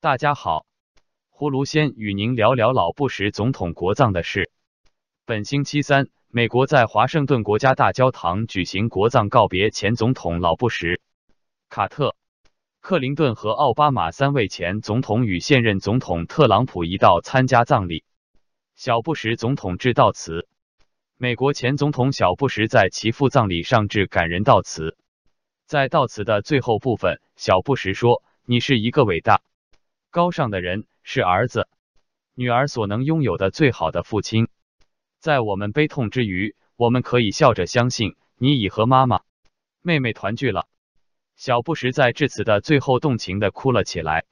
大家好，葫芦先与您聊聊老布什总统国葬的事。本星期三，美国在华盛顿国家大教堂举行国葬，告别前总统老布什、卡特、克林顿和奥巴马三位前总统与现任总统特朗普一道参加葬礼。小布什总统致悼词。美国前总统小布什在其父葬礼上致感人悼词。在悼词的最后部分，小布什说：“你是一个伟大、高尚的人，是儿子、女儿所能拥有的最好的父亲。在我们悲痛之余，我们可以笑着相信，你已和妈妈、妹妹团聚了。”小布什在致辞的最后动情的哭了起来。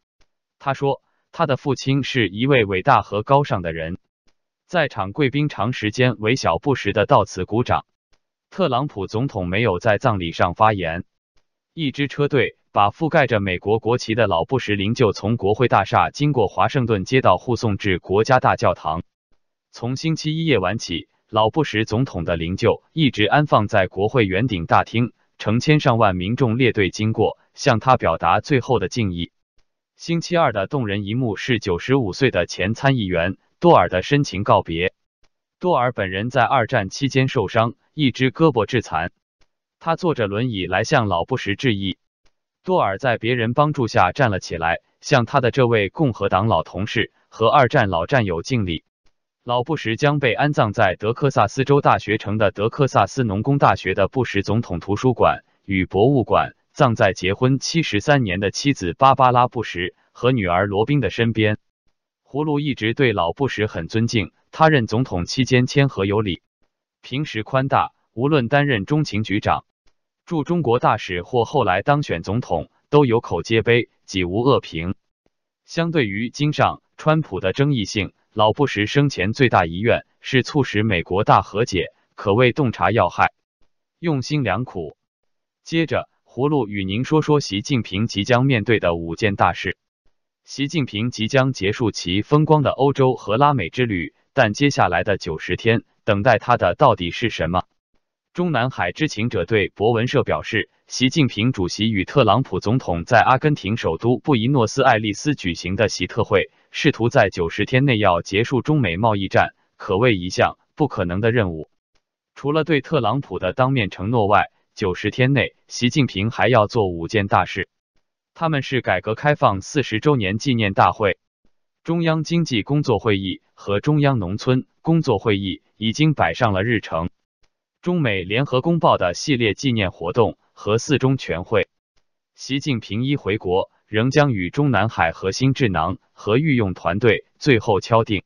他说：“他的父亲是一位伟大和高尚的人。”在场贵宾长时间为小布什的悼词鼓掌。特朗普总统没有在葬礼上发言。一支车队把覆盖着美国国旗的老布什灵柩从国会大厦经过华盛顿街道护送至国家大教堂。从星期一夜晚起，老布什总统的灵柩一直安放在国会圆顶大厅，成千上万民众列队经过，向他表达最后的敬意。星期二的动人一幕是九十五岁的前参议员。多尔的深情告别。多尔本人在二战期间受伤，一只胳膊致残，他坐着轮椅来向老布什致意。多尔在别人帮助下站了起来，向他的这位共和党老同事和二战老战友敬礼。老布什将被安葬在德克萨斯州大学城的德克萨斯农工大学的布什总统图书馆与博物馆，葬在结婚七十三年的妻子芭芭拉·布什和女儿罗宾的身边。葫芦一直对老布什很尊敬，他任总统期间谦和有礼，平时宽大，无论担任中情局长、驻中国大使或后来当选总统，都有口皆碑，几无恶评。相对于经上川普的争议性，老布什生前最大遗愿是促使美国大和解，可谓洞察要害，用心良苦。接着，葫芦与您说说习近平即将面对的五件大事。习近平即将结束其风光的欧洲和拉美之旅，但接下来的九十天，等待他的到底是什么？中南海知情者对博文社表示，习近平主席与特朗普总统在阿根廷首都布宜诺斯艾利斯举行的习特会，试图在九十天内要结束中美贸易战，可谓一项不可能的任务。除了对特朗普的当面承诺外，九十天内，习近平还要做五件大事。他们是改革开放四十周年纪念大会、中央经济工作会议和中央农村工作会议已经摆上了日程。中美联合公报的系列纪念活动和四中全会。习近平一回国，仍将与中南海核心智囊和御用团队最后敲定。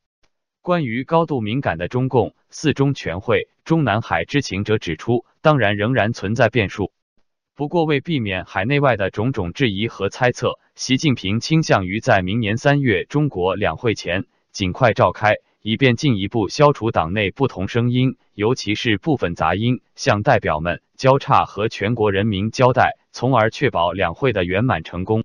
关于高度敏感的中共四中全会，中南海知情者指出，当然仍然存在变数。不过，为避免海内外的种种质疑和猜测，习近平倾向于在明年三月中国两会前尽快召开，以便进一步消除党内不同声音，尤其是部分杂音，向代表们交叉和全国人民交代，从而确保两会的圆满成功。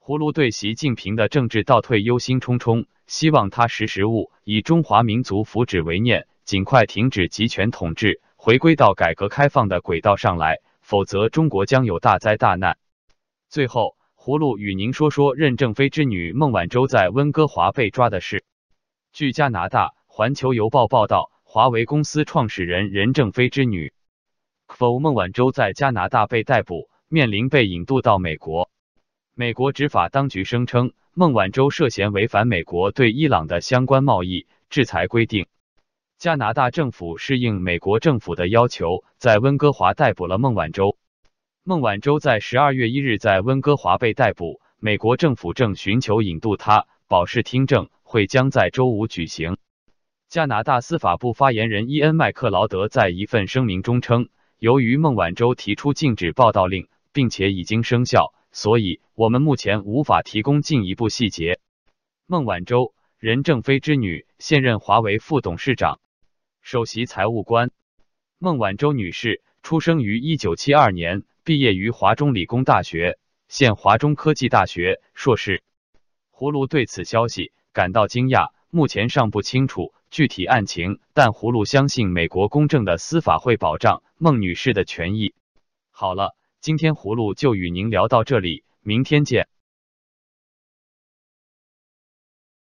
葫芦对习近平的政治倒退忧心忡忡，希望他识时务，以中华民族福祉为念，尽快停止集权统治，回归到改革开放的轨道上来。否则，中国将有大灾大难。最后，葫芦与您说说任正非之女孟晚舟在温哥华被抓的事。据加拿大《环球邮报》报道，华为公司创始人任正非之女否孟晚舟在加拿大被逮捕，面临被引渡到美国。美国执法当局声称，孟晚舟涉嫌违反美国对伊朗的相关贸易制裁规定。加拿大政府是应美国政府的要求，在温哥华逮捕了孟晚舟。孟晚舟在十二月一日在温哥华被逮捕，美国政府正寻求引渡他。保释听证会将在周五举行。加拿大司法部发言人伊恩麦克劳德在一份声明中称，由于孟晚舟提出禁止报道令，并且已经生效，所以我们目前无法提供进一步细节。孟晚舟，任正非之女，现任华为副董事长。首席财务官孟晚舟女士出生于一九七二年，毕业于华中理工大学，现华中科技大学硕士。葫芦对此消息感到惊讶，目前尚不清楚具体案情，但葫芦相信美国公正的司法会保障孟女士的权益。好了，今天葫芦就与您聊到这里，明天见。